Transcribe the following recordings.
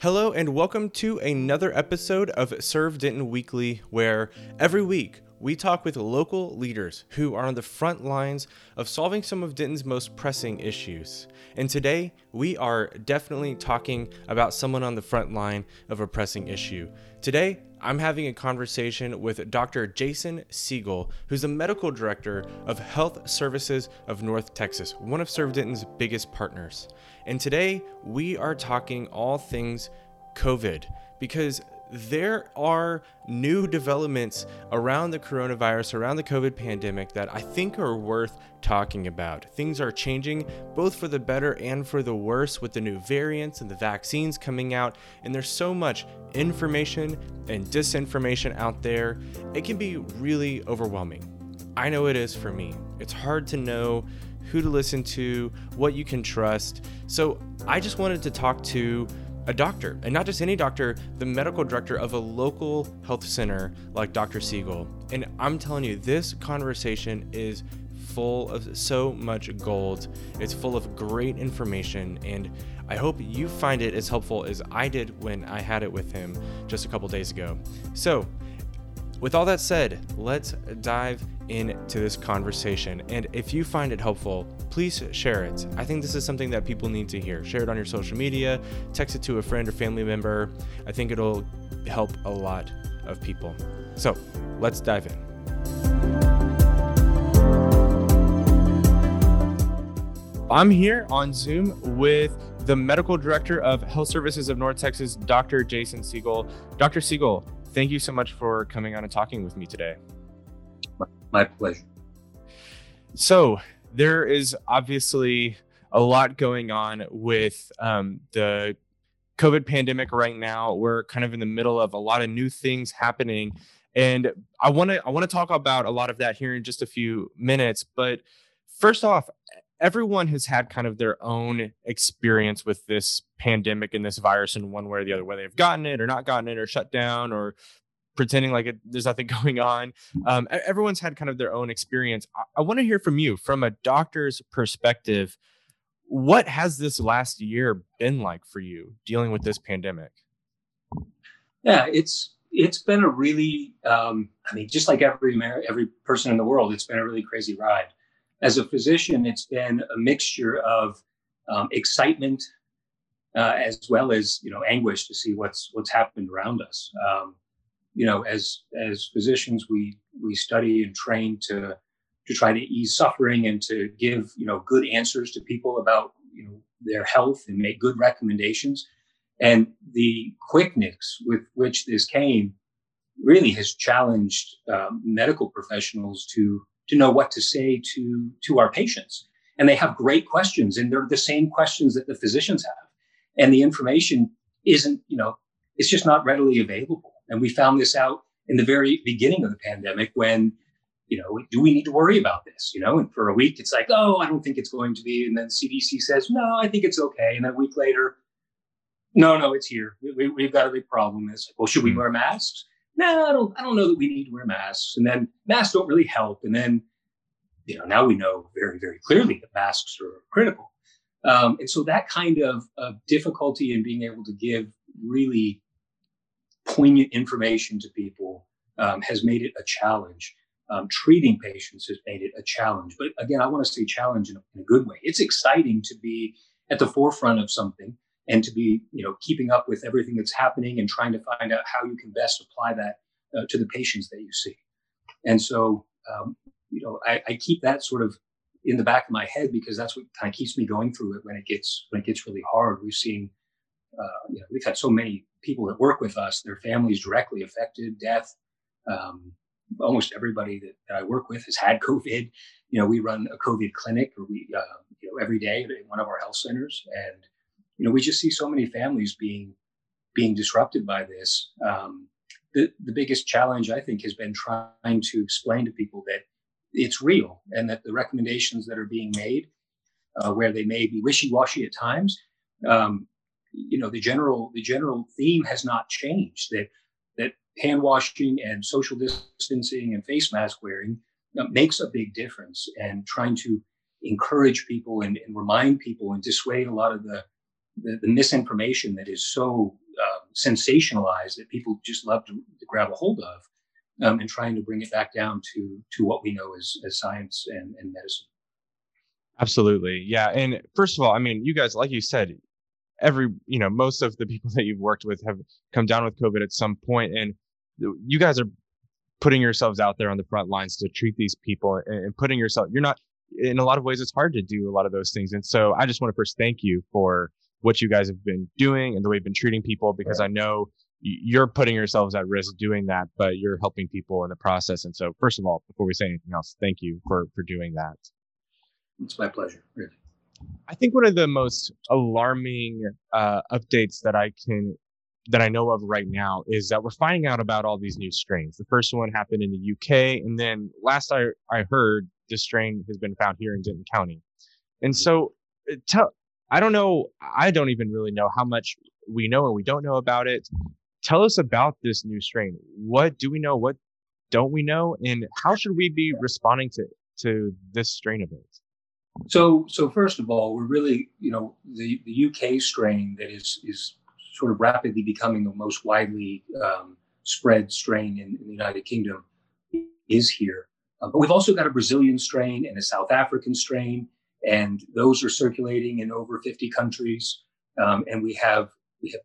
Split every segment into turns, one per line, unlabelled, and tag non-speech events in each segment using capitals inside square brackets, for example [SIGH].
Hello, and welcome to another episode of Serve Denton Weekly, where every week we talk with local leaders who are on the front lines of solving some of Denton's most pressing issues. And today we are definitely talking about someone on the front line of a pressing issue. Today, I'm having a conversation with Dr. Jason Siegel, who's the medical director of Health Services of North Texas, one of Serve Denton's biggest partners. And today we are talking all things COVID because there are new developments around the coronavirus, around the COVID pandemic that I think are worth talking about. Things are changing both for the better and for the worse with the new variants and the vaccines coming out, and there's so much information and disinformation out there. It can be really overwhelming. I know it is for me. It's hard to know who to listen to, what you can trust. So I just wanted to talk to a doctor, and not just any doctor, the medical director of a local health center like Dr. Siegel. And I'm telling you, this conversation is full of so much gold. It's full of great information, and I hope you find it as helpful as I did when I had it with him just a couple days ago. So, with all that said, let's dive into this conversation. And if you find it helpful, please share it. I think this is something that people need to hear. Share it on your social media, text it to a friend or family member. I think it'll help a lot of people. So let's dive in. I'm here on Zoom with the medical director of Health Services of North Texas, Dr. Jason Siegel. Dr. Siegel, thank you so much for coming on and talking with me today.
My pleasure.
So, there is obviously a lot going on with um, the COVID pandemic right now. We're kind of in the middle of a lot of new things happening, and I want to I want to talk about a lot of that here in just a few minutes. But first off, everyone has had kind of their own experience with this pandemic and this virus in one way or the other, whether they've gotten it or not gotten it or shut down or pretending like it, there's nothing [LAUGHS] going on. Um, everyone's had kind of their own experience. I, I want to hear from you from a doctor's perspective. What has this last year been like for you dealing with this pandemic?
Yeah, it's it's been a really, um, I mean, just like every every person in the world, it's been a really crazy ride as a physician, it's been a mixture of um, excitement uh, as well as you know anguish to see what's what's happened around us. Um, you know, as as physicians, we we study and train to to try to ease suffering and to give you know good answers to people about you know their health and make good recommendations. And the quickness with which this came really has challenged um, medical professionals to to know what to say to to our patients. And they have great questions and they're the same questions that the physicians have. And the information isn't you know it's just not readily available. And we found this out in the very beginning of the pandemic when you know do we need to worry about this you know? And for a week it's like oh i don't think it's going to be. And then cdc says no i think it's okay. And then a week later no no it's here. We, we, have got a big problem. It's like well should we hmm. wear masks no, I don't, I don't know that we need to wear masks. And then masks don't really help. And then, you know, now we know very, very clearly that masks are critical. Um, and so that kind of, of difficulty in being able to give really poignant information to people um, has made it a challenge. Um, treating patients has made it a challenge. But again, I want to say challenge in a, in a good way. It's exciting to be at the forefront of something and to be you know keeping up with everything that's happening and trying to find out how you can best apply that uh, to the patients that you see and so um, you know I, I, keep that sort of in the back of my head because that's what kind of keeps me going through it when it gets when it gets really hard we've seen uh, you know we've had so many people that work with us their families directly affected death um, almost everybody that, that, I work with has had [LAUGHS] COVID. You know, we run a COVID clinic, or we, uh, you know, every day at one of our health centers, and you know, we just see so many families being being disrupted by this. Um, the the biggest challenge I think has been trying to explain to people that it's real and that the recommendations that are being made, uh, where they may be wishy washy at times, um, you know, the general the general theme has not changed. That that hand washing and social distancing and face mask wearing uh, makes a big difference, and trying to encourage people and, and remind people and dissuade a lot of the the, the misinformation that is so sensationalized that people just love to, to grab a hold of, um, and trying to bring it back down to to what we know as as science and, and medicine.
Absolutely, yeah. And first of all, I mean, you guys, like you said, every you know most of the people [LAUGHS] that you've worked with have come down with COVID at some point, and you guys are putting yourselves out there on the front lines to treat these people and putting yourself. You're not in a lot of ways. It's hard to do a lot of those things, and so I just want to first thank you for what you guys have been doing and the way you've been treating people because I know you're putting yourselves at risk doing that, but you're helping people in the process. And so, first of all, before we say anything else, thank you for for doing that.
It's my pleasure. Really.
I think one of the most alarming uh, updates that I can that I know of right now is that we're finding out about all these new strains. The first one happened in the UK, and then last I I heard, this strain has been found here in Denton County. And so, uh, tell I don't know. I don't even really know how much we know and we don't know about it. Tell us about this new strain. What do we know? What don't we know? And how should we be responding to to this strain of it?
So, so first of all, we're really, you know, the, the UK strain that is is sort of rapidly becoming the most widely um, spread strain in, in, the United Kingdom is here. Uh, but we've also got a Brazilian strain and a South African strain, and those are circulating in over 50 countries. Um, and we have we have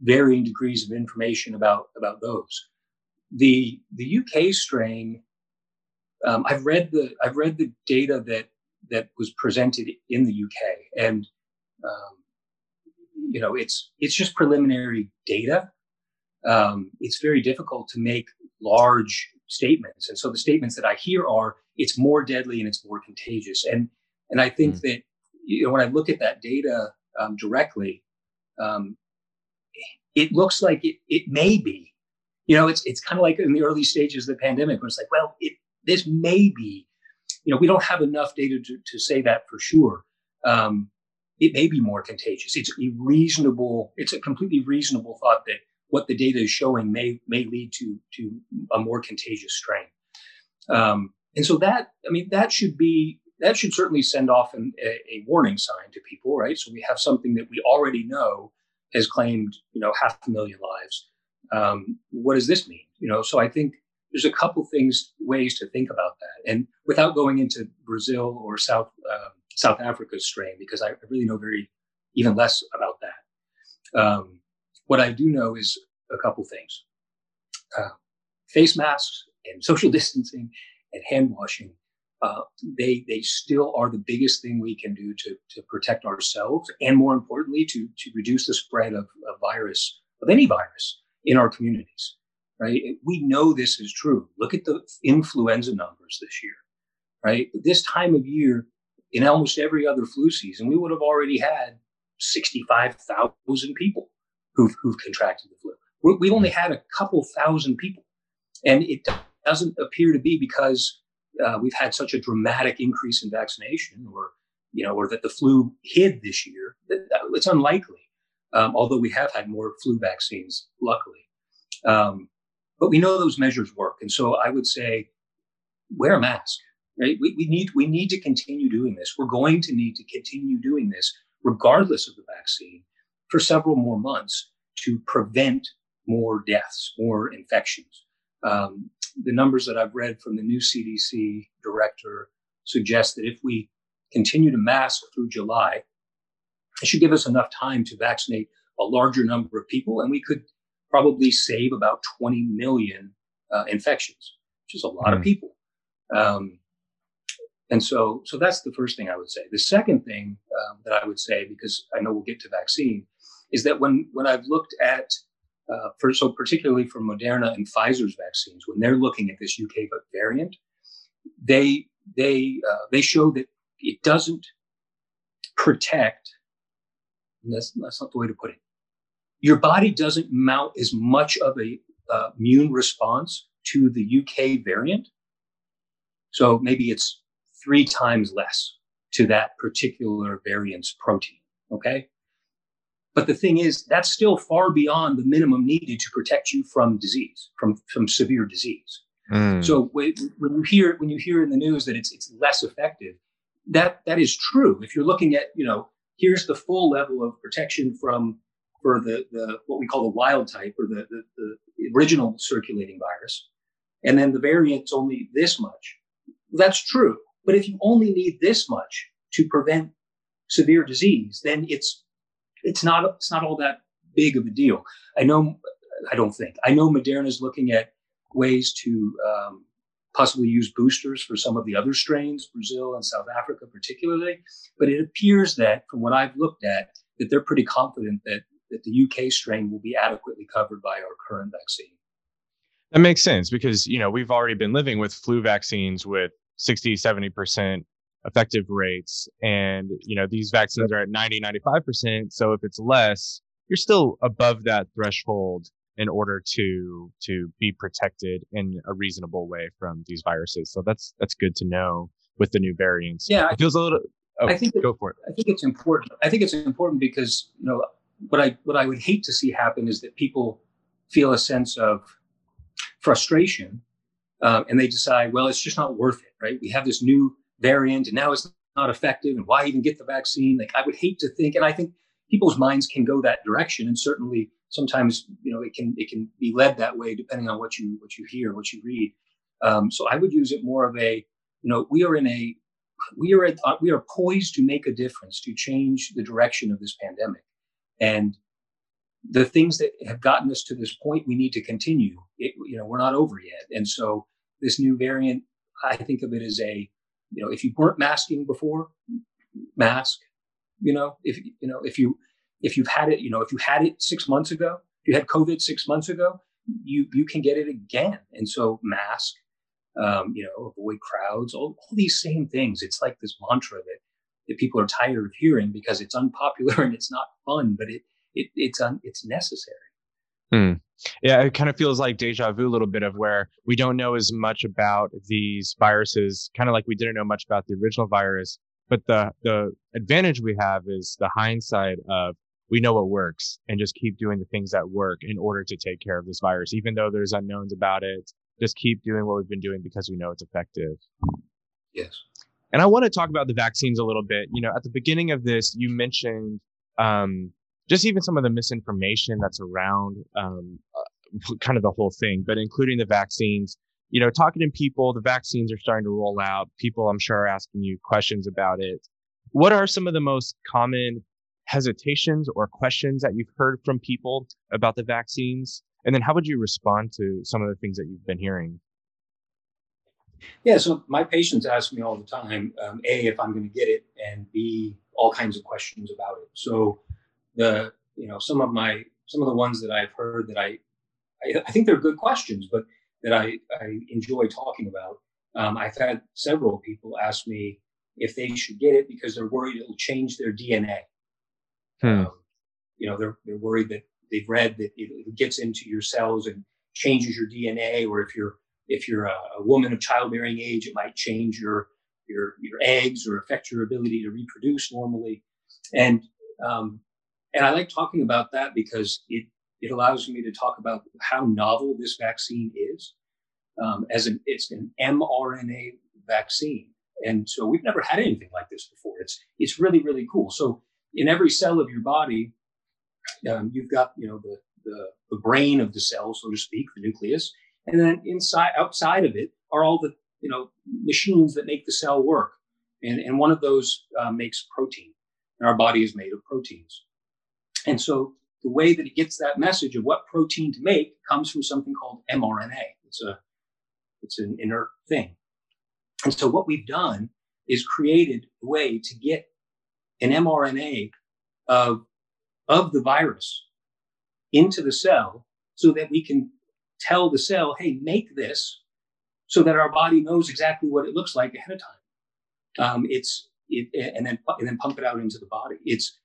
varying degrees of information about about those. The the UK strain, um, I've read the I've read the data that that was presented in the UK, and um, you know it's it's just preliminary data. Um, it's very difficult to make large statements, and so the statements that I hear are it's more deadly and it's more contagious, and and I think mm. that you know when I look at that data um, directly, um, it looks like it it may be. You know, it's it's kind of like in the early stages of the pandemic, where it's like, well, it this may be you know, we don't have enough data to, to say that for sure. Um, it may be more contagious. It's a reasonable, it's a completely reasonable thought that what the data is showing may may lead to to a more contagious strain. Um, and so that, I mean, that should be that should certainly send off an, a, a, warning sign to people, right? So we have something that we already know has claimed, you know, half a million lives. Um, what does this mean? You know, so I think there's a couple things ways to think about that and without going into brazil or south uh, south africa's strain because i really know very even less about that um, what i do know is a couple things uh, face masks and [LAUGHS] social distancing and hand washing uh, they they still are the biggest thing we can do to to protect ourselves and more importantly to to reduce the spread of a virus of any virus in our communities right? We know this is true. Look at the influenza numbers this year, right? This time of year, in almost every other flu season, we would have already had 65,000 people who've, who've contracted the flu. We only had a couple thousand people. And it doesn't appear to be because uh, we've had such a dramatic increase in vaccination or, you know, or that the flu hid this year. It's unlikely, um, although we have had more flu vaccines, luckily. Um, but we know those measures work. And so I would say wear a mask, right? We, we, need, we need to continue doing this. We're going to need to continue doing this regardless of the vaccine for several more months to prevent more deaths, more infections. Um, the numbers that I've read from the new CDC director suggest that if we continue to mask through July, it should give us enough time to vaccinate a larger number of people, and we could probably save about 20 million uh, infections, which is a lot mm. of hmm. people. Um, and so, so that's the first thing I would say. The second thing um, that I would say, because I know we'll get to vaccine, is that when when I've looked at, uh, for, so particularly for Moderna and Pfizer's vaccines, when they're looking at this UK variant, they they uh, they show that it doesn't protect. That's, that's not the way to put it your body doesn't mount as much of a uh, immune response to the UK variant. So maybe it's three times less to that particular variant's protein. Okay. But the thing is, that's still far beyond the minimum needed to protect you from disease, from, from severe disease. Mm. So when you hear when you hear in the news that it's it's less effective, that that is true. If you're looking at you know here's the full level of protection from for the, the what we call the wild type or the, the, the original circulating virus, and then the variant's only this much. That's true. But if you only need this much to prevent severe disease, then it's it's not it's not all that big of a deal. I know I don't think I know Moderna is looking at ways to um, possibly use boosters for some of the other strains, Brazil and South Africa particularly. But it appears that, from what I've looked at, that they're pretty confident that that the UK strain will be adequately covered by our current vaccine.
That makes sense because you know we've already been living with flu vaccines with 60, 70 percent effective rates, and you know these vaccines are at 90, 95 percent. So if it's less, you're still above that threshold in order to to be protected in a reasonable way from these viruses. So that's that's good to know with the new variants.
Yeah,
it feels a little. Oh,
I think
go for it.
I think it's important. I think it's important because you know what I what I would hate to see happen is that people feel a sense of frustration, um, and they decide, well, it's just not worth it, right? We have this new variant, and now it's not effective, and why even get the vaccine? Like I would hate to think, and I think people's minds can go that direction, and certainly sometimes you know it can it can be led that way depending on what you what you hear what you read. Um, so i would use it more of a you know we are in a we are at, we are poised to make a difference to change the direction of this pandemic. And the things that have gotten us to this point we need to continue. It, you know we're not over yet. And so this new variant i think of it as a you know if you weren't masking before mask you know if you know if you if you've had it, you know, if you had it six months ago, if you had COVID six months ago, you you can get it again. And so mask, um, you know, avoid crowds, all, all these same things. It's like this mantra that that people are tired of hearing because it's unpopular [LAUGHS] and it's not fun, but it it it's un, it's necessary.
Hmm. Yeah, it kind of feels like deja vu a little bit of where we don't know as much about these viruses, kind of like we didn't know much about the original virus. But the the advantage we have is the hindsight of we know what works and just keep doing the things that work in order to take care of this virus, even though there's unknowns about it. Just keep doing what we've been doing because we know it's effective.
Yes.
And I want to talk about the vaccines a little bit. You know, at the beginning of this, you mentioned um, just even some of the misinformation that's around um, uh, kind of the whole thing, but including the vaccines. You know, talking to people, the vaccines are starting to roll out. People, I'm sure, are asking you questions about it. What are some of the most common hesitations or questions that you've heard from people about the vaccines? And then how would you respond to some of the things that you've been hearing?
Yeah, so my patients ask me all the time, um, A, if I'm going to get it, and B, all kinds of questions about it. So the, you know, some of my, some of the ones that I've heard that I, I, I think they're good questions, but that I, I enjoy talking about. Um, I've had several people ask me if they should get it because they're worried it'll change their DNA. Hmm. Um, you know, they're, they're worried that they've read that it, gets into your cells and changes your DNA, or if you're if you're a, a, woman of childbearing age, it might change your your your eggs or affect your ability to reproduce normally. And um, and I like talking about that because it it allows me to talk about how novel this vaccine is. Um, as an it's an mRNA vaccine, and so we've never had anything like this before. It's it's really really cool. So in every cell of your body, um, you've got you know the, the the brain of the cell, so to speak, the nucleus, and then inside outside of it are all the you know machines that make the cell work, and and one of those uh, makes protein, and our body is made of proteins, and so the way that it gets that message of what protein to make comes from something called mRNA. It's a it's an inert thing, and so what we've done is created a way to get an mRNA of, of the virus into the cell so that we can tell the cell, hey, make this so that our body knows exactly what it looks like ahead of time. Um, it's it, and then and then pump it out into the body. It's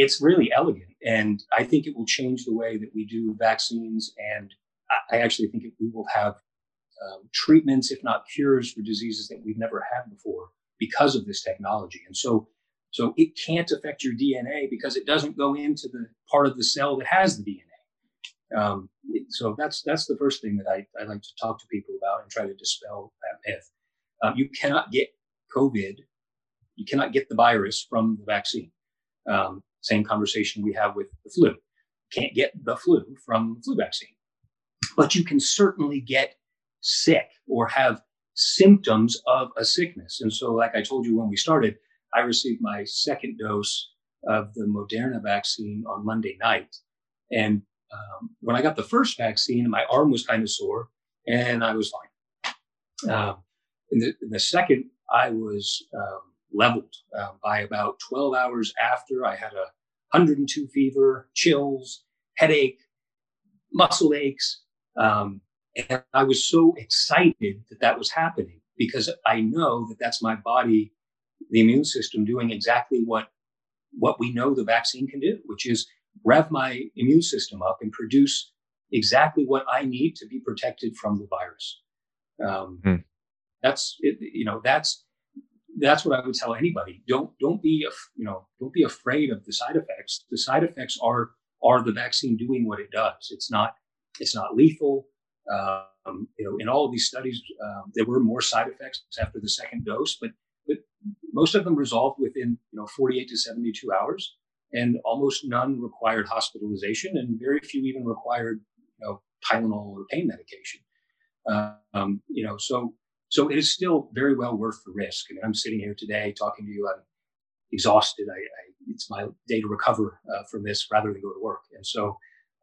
it's really elegant, and I think it will change the way that we do vaccines. And I, actually think we will have um, treatments, if not cures, for diseases that we've never had before because of this technology. And so so it can't affect your DNA because it doesn't go into the part of the cell that has the DNA. Um, so that's that's the first thing that I, I like to talk to people about and try to dispel that myth. Um, you cannot get COVID, you cannot get the virus from the vaccine. Um, same conversation we have with the flu. can't get the flu from the flu vaccine, but you can certainly get sick or have symptoms of a sickness. And so, like I told you when we started, I received my second dose of the Moderna vaccine on Monday night. And um, when I got the first vaccine, my arm was kind of sore and I was fine. Um, in, the, in, the, second, I was um, leveled uh, by about 12 hours after I had a 102 fever, chills, headache, muscle aches. Um, and I was so excited that that was happening because I know that that's my body, the immune system doing exactly what, what we know the vaccine can do, which is rev my immune system up and produce exactly what I need to be protected from the virus. Um, hmm. That's you know that's that's what I would tell anybody. Don't don't be you know don't be afraid of the side effects. The side effects are are the vaccine doing what it does. It's not it's not lethal. Um, you know, in all of these studies, um, there were more side effects after the second dose, but but most of them resolved within you know 48 to 72 hours, and almost none required hospitalization, and very few even required you know Tylenol or pain medication. Um, you know, so so it is still very well worth the risk. I mean, I'm sitting here today talking to you. I'm exhausted. I, I it's my day to recover uh, from this rather than go to work. And so,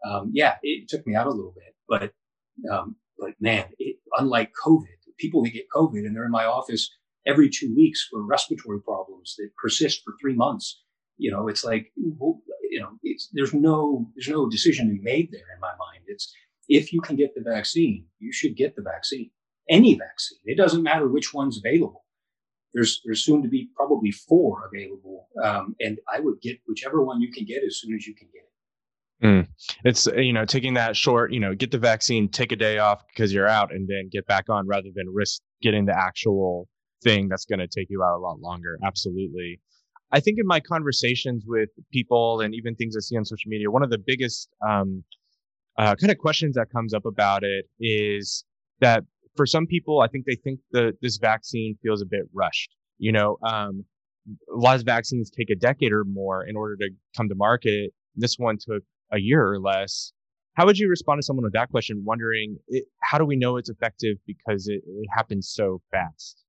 um, yeah, it took me out a little bit, but um, but man, it, unlike COVID, people that get COVID and they're in my office every two weeks for respiratory problems that persist for three months. You know, it's like you know, there's no there's no decision to be made there in my mind. It's if you can get the vaccine, you should get the vaccine. Any vaccine. It doesn't matter which one's available. There's there's soon to be probably four available, um, and I would get whichever one you can get as soon as you can get it.
Mm. It's you know taking that short, you know, get the vaccine, take a day off because you're out, and then get back on rather than risk getting the actual thing that's going to take you out a lot longer. Absolutely. I think in my conversations with people and even things I see on social media, one of the biggest um, uh, kind of questions that comes up about it is that for some people, I think they think that this vaccine feels a bit rushed. You know, um, a lot of vaccines take a decade or more in order to come to market. This one took a year or less. How would you respond to someone with that question, wondering it, how do we know it's effective because it, it happens so fast?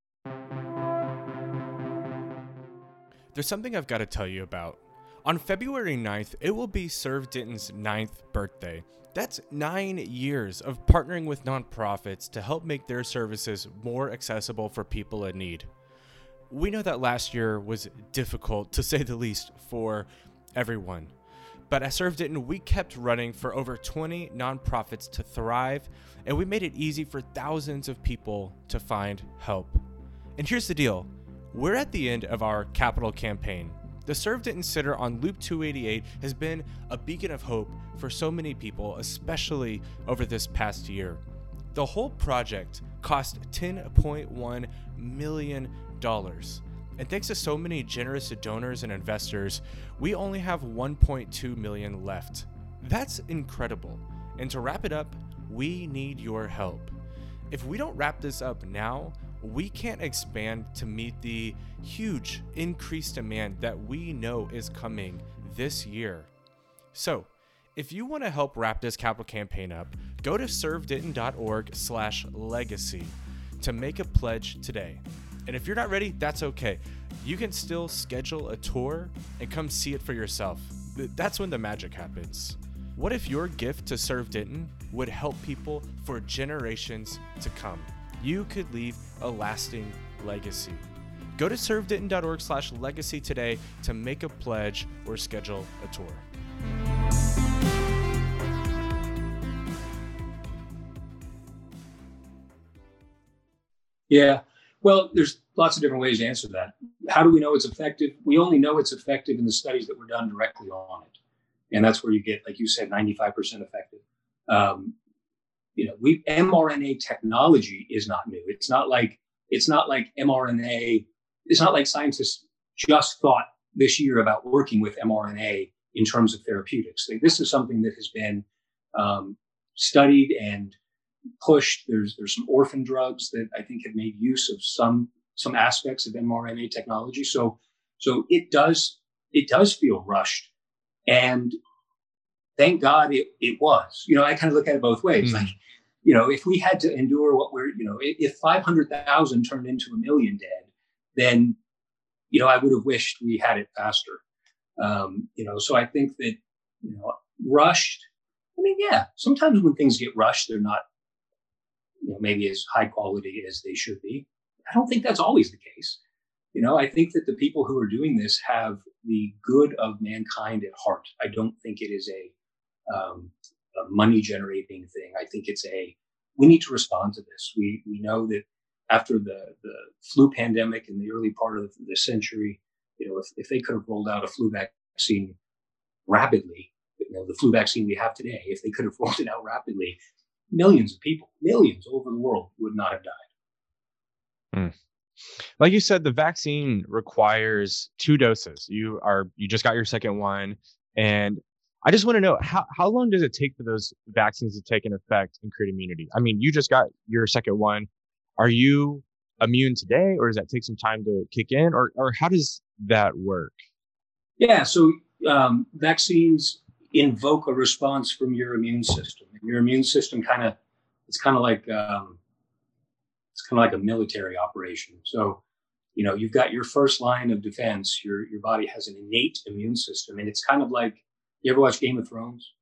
There's something I've got to tell you about. On February 9th, it will be Serve Denton's ninth birthday. That's nine years of partnering with nonprofits to help make their services more accessible for people in need. We know that last year was difficult, to say the least, for everyone. But at Serve Denton, we kept running for over 20 nonprofits to thrive, and we made it easy for thousands of people to find help. And here's the deal we're at the end of our capital campaign. The Serve Denton Center on Loop 288 has been a beacon of hope for so many people, especially over this past year. The whole project cost $10.1 million. And thanks to so many generous donors and investors, we only have 1.2 million left. That's incredible. And to wrap it up, we need your help. If we don't wrap this up now, we can't expand to meet the huge increased demand that we know is coming this year. So, if you want to help wrap this capital campaign up, go to servedenton.org slash legacy to make a pledge today. And if you're not ready, that's okay. You can still schedule a tour and come see it for yourself. That's when the magic happens. What if your gift to Serve Denton would help people for generations to come? You could leave a lasting legacy. Go to servedenton.org slash legacy today to make a pledge or schedule a tour.
Yeah. Well, there's lots of different ways to answer that. How do we know it's effective? We only know it's effective in the studies that were done directly on it. And that's where you get, like you said, 95% effective. Um, you know, we mRNA technology is not new. It's not like it's not like mRNA. It's not like scientists just thought this year about working with mRNA in terms of therapeutics. This is something that has been um, studied and pushed. There's there's some orphan drugs that I think have made use of some some aspects of mRNA technology. So so it does it does feel rushed, and thank God it, it was. You know, I kind of look at it both ways. Mm. Like, you know, if we had to endure what we're, you know, if 500,000 turned into a million dead, then, you know, I would have wished we had it faster. Um, you know, so I think that, you know, rushed. I mean, yeah, sometimes when things get rushed, they're not, you know, maybe as high quality as they should be. I don't think that's always the case. You know, I think that the people who are doing this have the good of mankind at heart. I don't think it is a, um, a money generating thing. I think it's a we need to respond to this. We we know that after the the flu pandemic in the early part of the century, you know, if, if they could have rolled out a flu vaccine rapidly, you know, the flu vaccine we have today, if they could have [LAUGHS] rolled it out rapidly, millions of people, millions over the world would not have died.
Mm. Like you said, the vaccine requires two doses. You are you just got your second one, and I just want to know how how long does it take for those vaccines to take an effect and create immunity? I mean, you just got your second one. Are you immune today, or does that take some time to kick in, or or how does that work?
Yeah, so um, vaccines invoke a response from your immune system. Your immune system kind of it's kind of like um, it's kind of like a military operation. So, you know, you've got your first line of defense. Your your body has an innate immune system, and it's kind of like you ever watch Game of Thrones?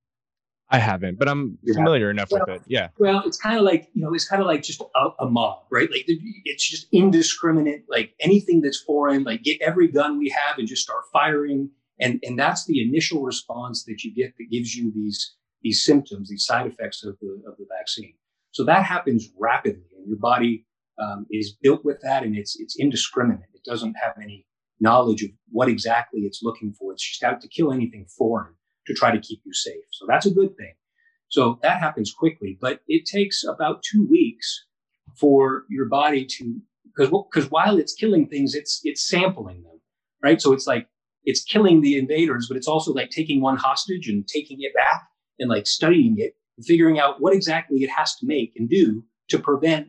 I haven't, but I'm you familiar enough well, with it. Yeah.
Well, it's kind of like you know, it's kind of like just a, a, mob, right? Like it's just indiscriminate. Like anything that's foreign, like get every gun we have and just start firing. And and that's the initial response that you get that gives you these these symptoms, these side effects of the of the vaccine. So that happens rapidly, and your body um, is built with that, and it's it's indiscriminate. It doesn't have any knowledge of what exactly it's looking for. It's just out to kill anything foreign to try to keep you safe. So that's a good thing. So that happens quickly, but it takes about two weeks for your body to because because while it's killing things, it's it's sampling them, right? So it's like it's killing the invaders, but it's also like taking one hostage and taking it back and like studying it and figuring out what exactly it has to make and do to prevent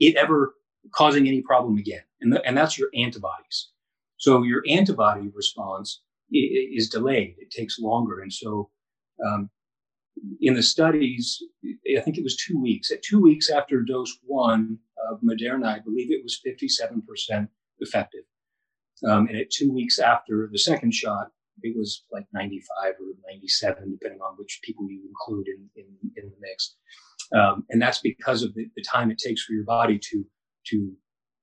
it ever causing any problem again. And, the, and that's your antibodies. So your antibody response is delayed. It takes longer. And so um, in the studies, I think it was two weeks. At two weeks after dose one of Moderna, I believe it was 57% effective. Um, and at two weeks after the second shot, it was like 95 or 97, depending on which people you include in, in, in the mix. Um, and that's because of the, the, time it takes for your body to, to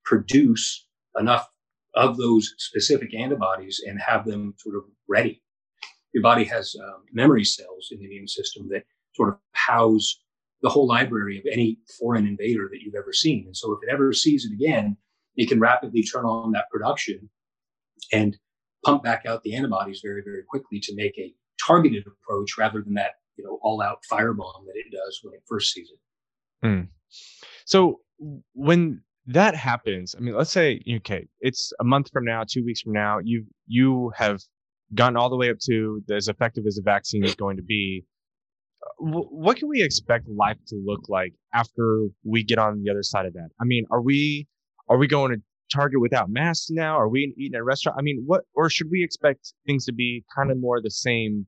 produce enough of those specific antibodies and have them sort of ready. Your body has um, memory cells in the immune system that sort of house the whole library of any foreign invader that you've ever seen. And so if it ever sees it again, it can rapidly turn on that production and pump back out the antibodies very, very quickly to make a targeted approach rather than that, you know, all out firebomb that it does when it first sees it.
Hmm. So when that happens, I mean, let's say, okay, it's a month from now, two weeks from now, you you have gotten all the way up to as effective as a vaccine is going to be. What can we expect life to look like after we get on the other side of that? I mean, are we are we going to Target without masks now? Are we eating at a restaurant? I mean, what, or should we expect things to be kind of more the same,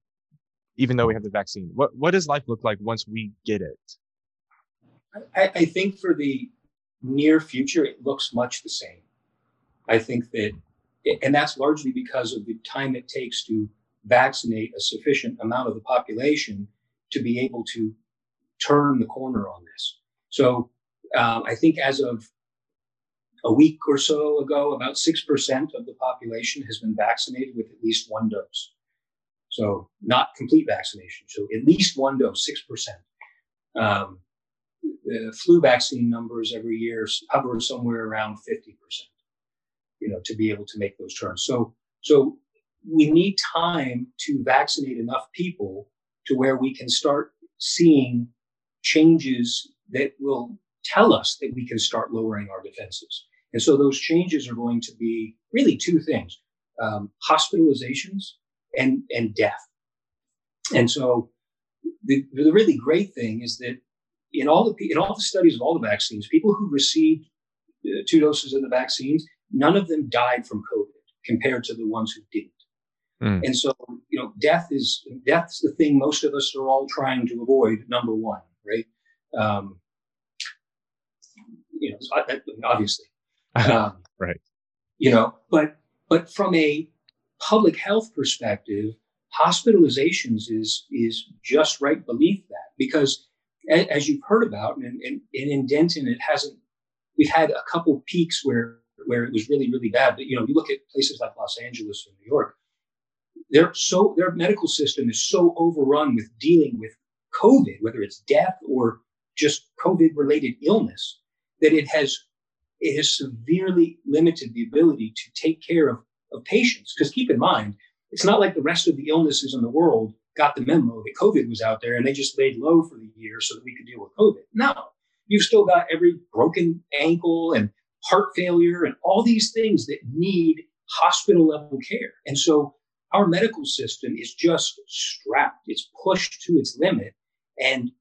even though we have the vaccine? What, what does life look like once we get it?
I, I think for the near future, it looks much the same. I think that, and that's largely because of the time it takes to vaccinate a sufficient amount of the population to be able to turn the corner on this. So um, I think as of a week or so ago, about 6% of the population has been vaccinated with at least one dose. So, not complete vaccination. So, at least one dose, 6%. Um, the flu vaccine numbers every year hover somewhere around 50%, you know, to be able to make those turns. So, so we need time to vaccinate enough people to where we can start seeing changes that will tell us that we can start lowering our defenses. And so those changes are going to be really two things um, hospitalizations and, and death. And so the, the really great thing is that in all the in all the studies of all the vaccines, people who received uh, two doses of the vaccines, none of them died from COVID compared to the ones who didn't. Mm. And so, you know, death is death's the thing most of us are all trying to avoid. Number one, right? Um, you know, obviously, [LAUGHS]
um, right?
You know, but but from a public health perspective, hospitalizations is is just right beneath that because, as you've heard about, and, and, and in Denton, it hasn't. We've had a couple peaks where where it was really really bad, but you know, you look at places like Los Angeles or New York, they're so their medical system is so overrun with dealing with COVID, whether it's death or just COVID related illness, that it has it has severely limited the ability to take care of, of patients. Because keep in mind, it's not like the rest of the illnesses in the world got the memo that COVID was out there and they just laid low for the year so that we could deal with COVID. No, you've still got every broken ankle and heart failure and all these things that need hospital level care. And so our medical system is just strapped, it's pushed to its limit. And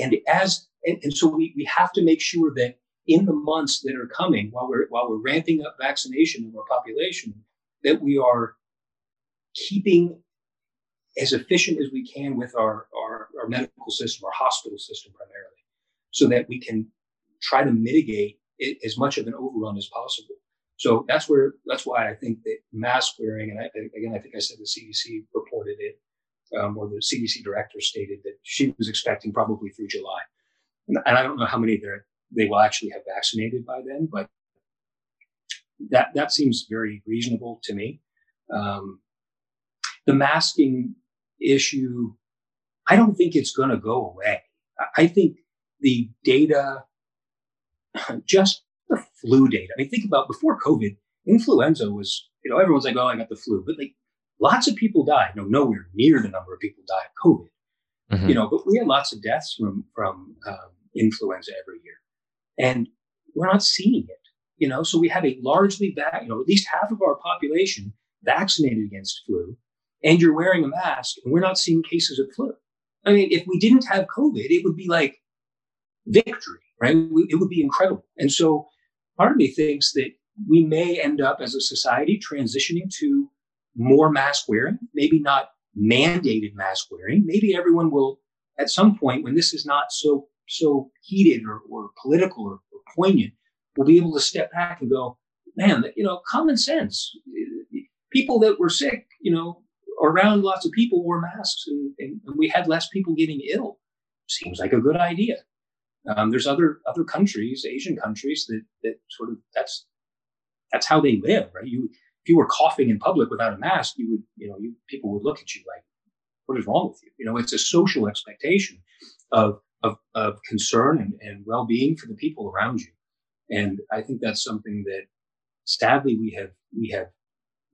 and as and, and so we, we have to make sure that in the months that are coming, while we're while we're ramping up vaccination of our population, that we are keeping as efficient as we can with our, our, our medical system, our hospital system primarily, so that we can try to mitigate it, as much of an overrun as possible. So that's where that's why I think that mask wearing, and I, again, I think I said the CDC reported it, um, or the CDC director stated that she was expecting probably through July, and, I don't know how many they will actually have vaccinated by then, but that that seems very reasonable to me. Um, the masking issue, I don't think it's going to go away. I think the data, [LAUGHS] just the flu data. I mean, think about before COVID, influenza was, you know, everyone's like, oh, I got the flu, but like lots of people died. No, nowhere near the number of people died of COVID. Mm-hmm. You know, but we had lots of deaths from from um, influenza every year and we're not seeing it. You know, so we have a largely, va- you know, at least half of our population vaccinated against flu, and you're wearing a mask, and we're not seeing cases of flu. I mean, if we didn't have COVID, it would be like victory, right? It would be incredible. And so, part of me thinks that we may end up as a society transitioning to more mask wearing, maybe not mandated mask wearing. Maybe everyone will, at some point, when this is not so so heated or, or political or, or poignant, we'll be able to step back and go, man, you know, common sense. People that were sick, you know, around lots of people wore masks and, and, we had less people getting ill. Seems like a good idea. Um, there's other other countries, Asian countries, that that sort of that's that's how they live, right? You if you were coughing in public without a mask, you would, you know, you people would look at you like, what is wrong with you? You know, it's a social expectation of of, of concern and, and well-being for the people around you. And I think that's something that sadly we have we have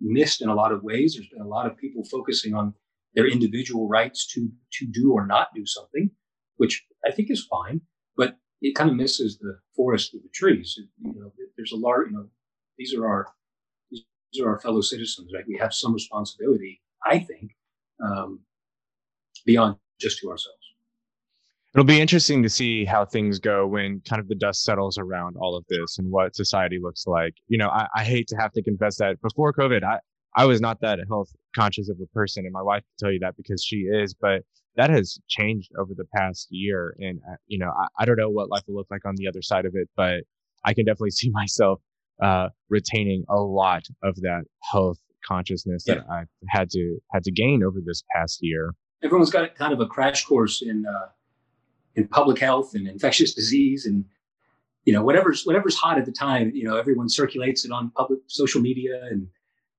missed in a lot of ways. There's been a lot of people focusing on their individual rights to to do or not do something, which I think is fine, but it kind of misses the forest of the trees. You know, there's a large, you know, these are our these are our fellow citizens, right? We have some responsibility, I think, um, beyond just to ourselves.
It'll be interesting to see how things go when kind of the dust settles around all of this and what society looks like. You know, I, I hate to have to confess that before COVID, I, I was not that health conscious of a person, and my wife can tell you that because she is. But that has changed over the past year, and uh, you know, I, I don't know what life will look like on the other side of it, but I can definitely [LAUGHS] see myself uh, retaining a lot of that health consciousness yeah. that I've had to had to gain over this past year.
Everyone's got kind of a crash course in uh, in public health and infectious disease and you know whatever's whatever's hot at the time you know everyone circulates it on public social media and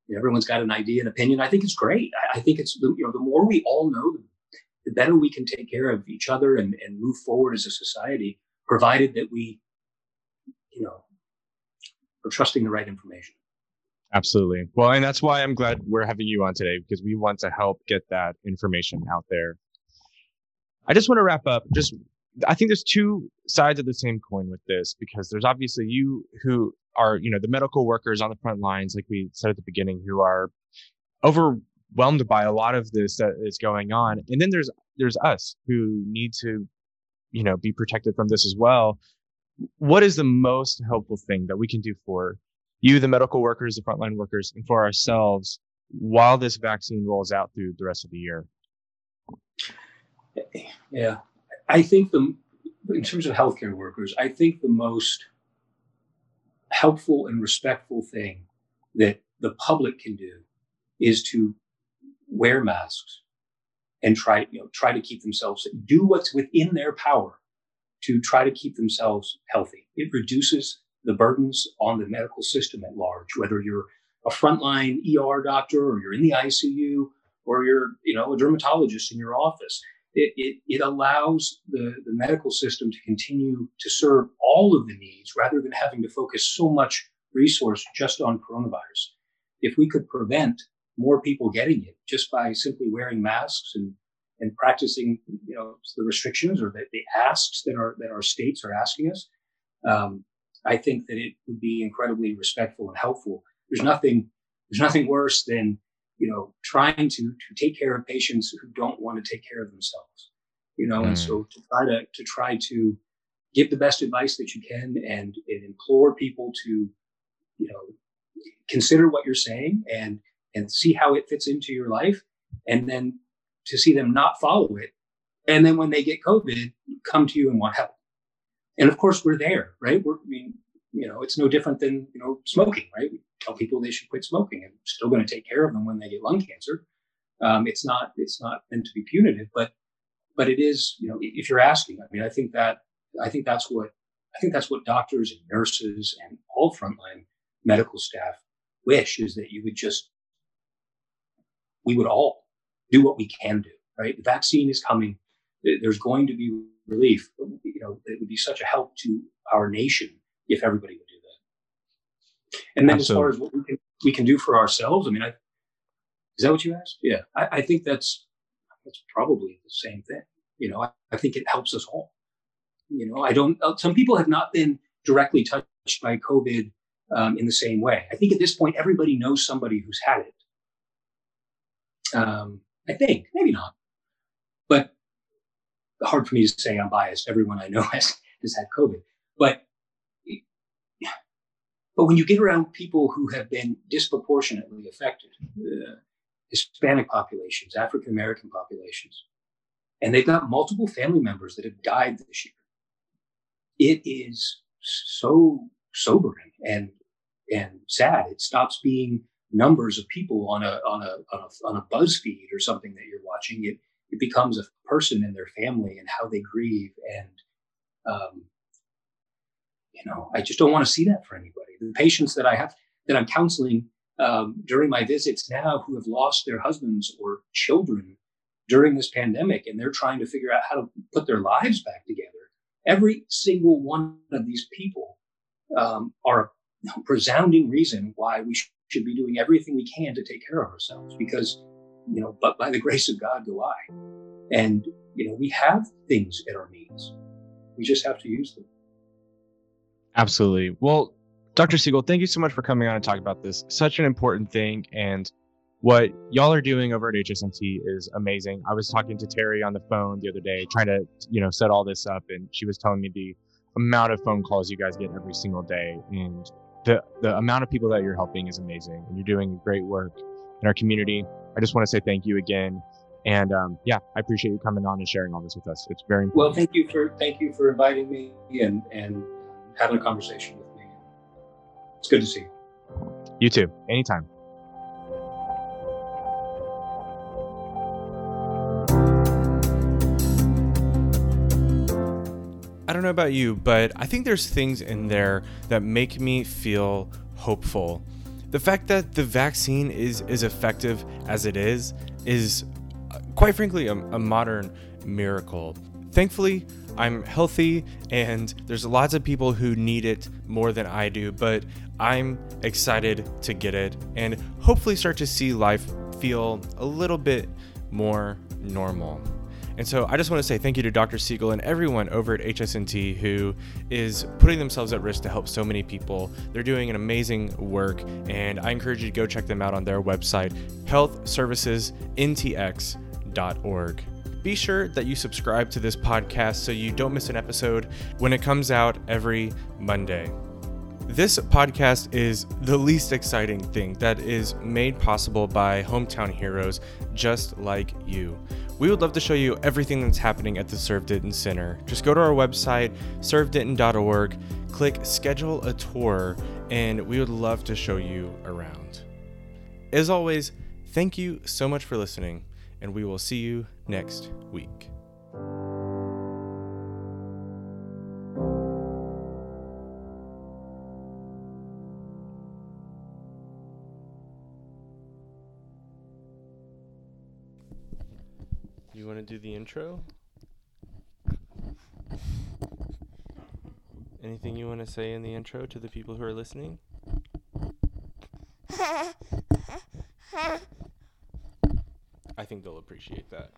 you know, everyone's got an idea and opinion. I think it's great. I, I think it's you know the more we all know the better we can take care of each other and, and move forward as a society provided that we you know are trusting the right information.
Absolutely. Well and that's why i'm glad we're having you on today because we want to help get that information out there I just want to wrap up. Just, I think there's two sides of the same coin with this because there's obviously you who are, you know, the medical workers on the front lines, like we said at the beginning, who are overwhelmed by a lot of this that is going on, and then there's there's us who need to, you know, be protected from this as well. What is the most helpful thing that we can do for you, the medical workers, the frontline workers, and for ourselves
while this vaccine rolls out through the rest of the year?
Yeah, I think the in terms of healthcare workers, I think the most helpful and respectful thing that the public can do is to wear masks and try you know try to keep themselves do what's within their power to try to keep themselves healthy. It reduces the burdens on the medical system at large, whether you're a frontline ER doctor or you're in the ICU or you're, you know, a dermatologist in your office. It, it, it allows the, the medical system to continue to serve all of the needs rather than having to focus so much resource just on coronavirus. If we could prevent more people getting it just by simply wearing masks and and practicing, you know, the restrictions or the, the asks that our that our states are asking us, um, I think that it would be incredibly respectful and helpful. There's nothing there's nothing worse than you know trying to to take care of patients who don't want to take care of themselves. You know, mm. and so to try to to try to give the best advice that you can and, and implore people to you know consider what you're saying and and see how it fits into your life and then to see them not follow it. And then when they get COVID, come to you and want help. And of course, we're there, right? We're, I mean, you know, it's no different than, you know, smoking, right? We tell people they should quit smoking and still going to take care of them when they get lung cancer. Um, it's not, it's not meant to be punitive, but, but it is, you know, if you're asking, I mean, I think that, I think that's what, I think that's what doctors and nurses and all frontline medical staff wish is that you would just, we would all do what we can do, right? The vaccine is coming. There's going to be relief. You know, it would be such a help to our nation if everybody would do that. And then Absolutely. as far as what we can, we can do for ourselves, I mean, I, is that what you asked? Yeah, I, I think that's that's probably the same thing. You know, I, I think it helps us all. You know, I don't. Uh, some people have not been directly touched by COVID um, in the same way. I think at this point, everybody knows somebody who's had it. Um, I think, maybe not. But hard for me to say I'm biased. Everyone I know [LAUGHS] has, has had COVID. But but when you get around people who have been disproportionately affected, uh, Hispanic populations, African American populations, and they've got multiple family members that have died this year, it is so sobering and and sad. It stops being numbers of people on a on a on a, on a BuzzFeed or something that you're watching. It it becomes a person and their family and how they grieve and um, you know I just don't want to see that for anybody. The patients that I have that I'm counseling um, during my visits now who have lost their husbands or children during this pandemic and they're trying to figure out how to put their lives back together. Every single one of these people um, are a resounding reason why we should be doing everything we can to take care of ourselves because, you know, but by the grace of God do I. And, you know, we have things at our needs. We just have to use them.
Absolutely. Well, Dr. Siegel, thank you so much for coming on and talking about this. Such an important thing. And what y'all are doing over at HSNT is amazing. I was talking to Terry on the phone the other day, trying to, you know, set all this up. And she was telling me the amount of phone calls you guys get every single day. And the the amount of people that you're helping is amazing, and you're doing great work in our community. I just want to say thank you again, and um, yeah, I appreciate you coming on and sharing all this with us. It's very important.
Well, thank you for thank you for inviting me and and having a conversation with me. It's good to see you.
You too. Anytime.
I don't know about you, but I think there's things in there that make me feel hopeful. The fact that the vaccine is as effective as it is is, uh, quite frankly, a, a modern miracle. Thankfully, I'm healthy and there's lots of people who need it more than I do, but I'm excited to get it and hopefully start to see life feel a little bit more normal. And so I just want to say thank you to Dr. Siegel and everyone over at HSNT who is putting themselves at risk to help so many people. They're doing an amazing work, and I encourage you to go check them out on their website, healthservicesntx.org. Be sure that you subscribe to this podcast so you don't miss an episode when it comes out every Monday. This podcast is the least exciting thing that is made possible by hometown heroes just like you. We would love to show you everything that's happening at the Serve Denton Center. Just go to our website, servedenton.org, click schedule a tour, and we would love to show you around. As always, thank you so much for listening, and we will see you next week. You want to do the intro? Anything you want to say in the intro to the people who are listening? [LAUGHS] I think they'll appreciate that.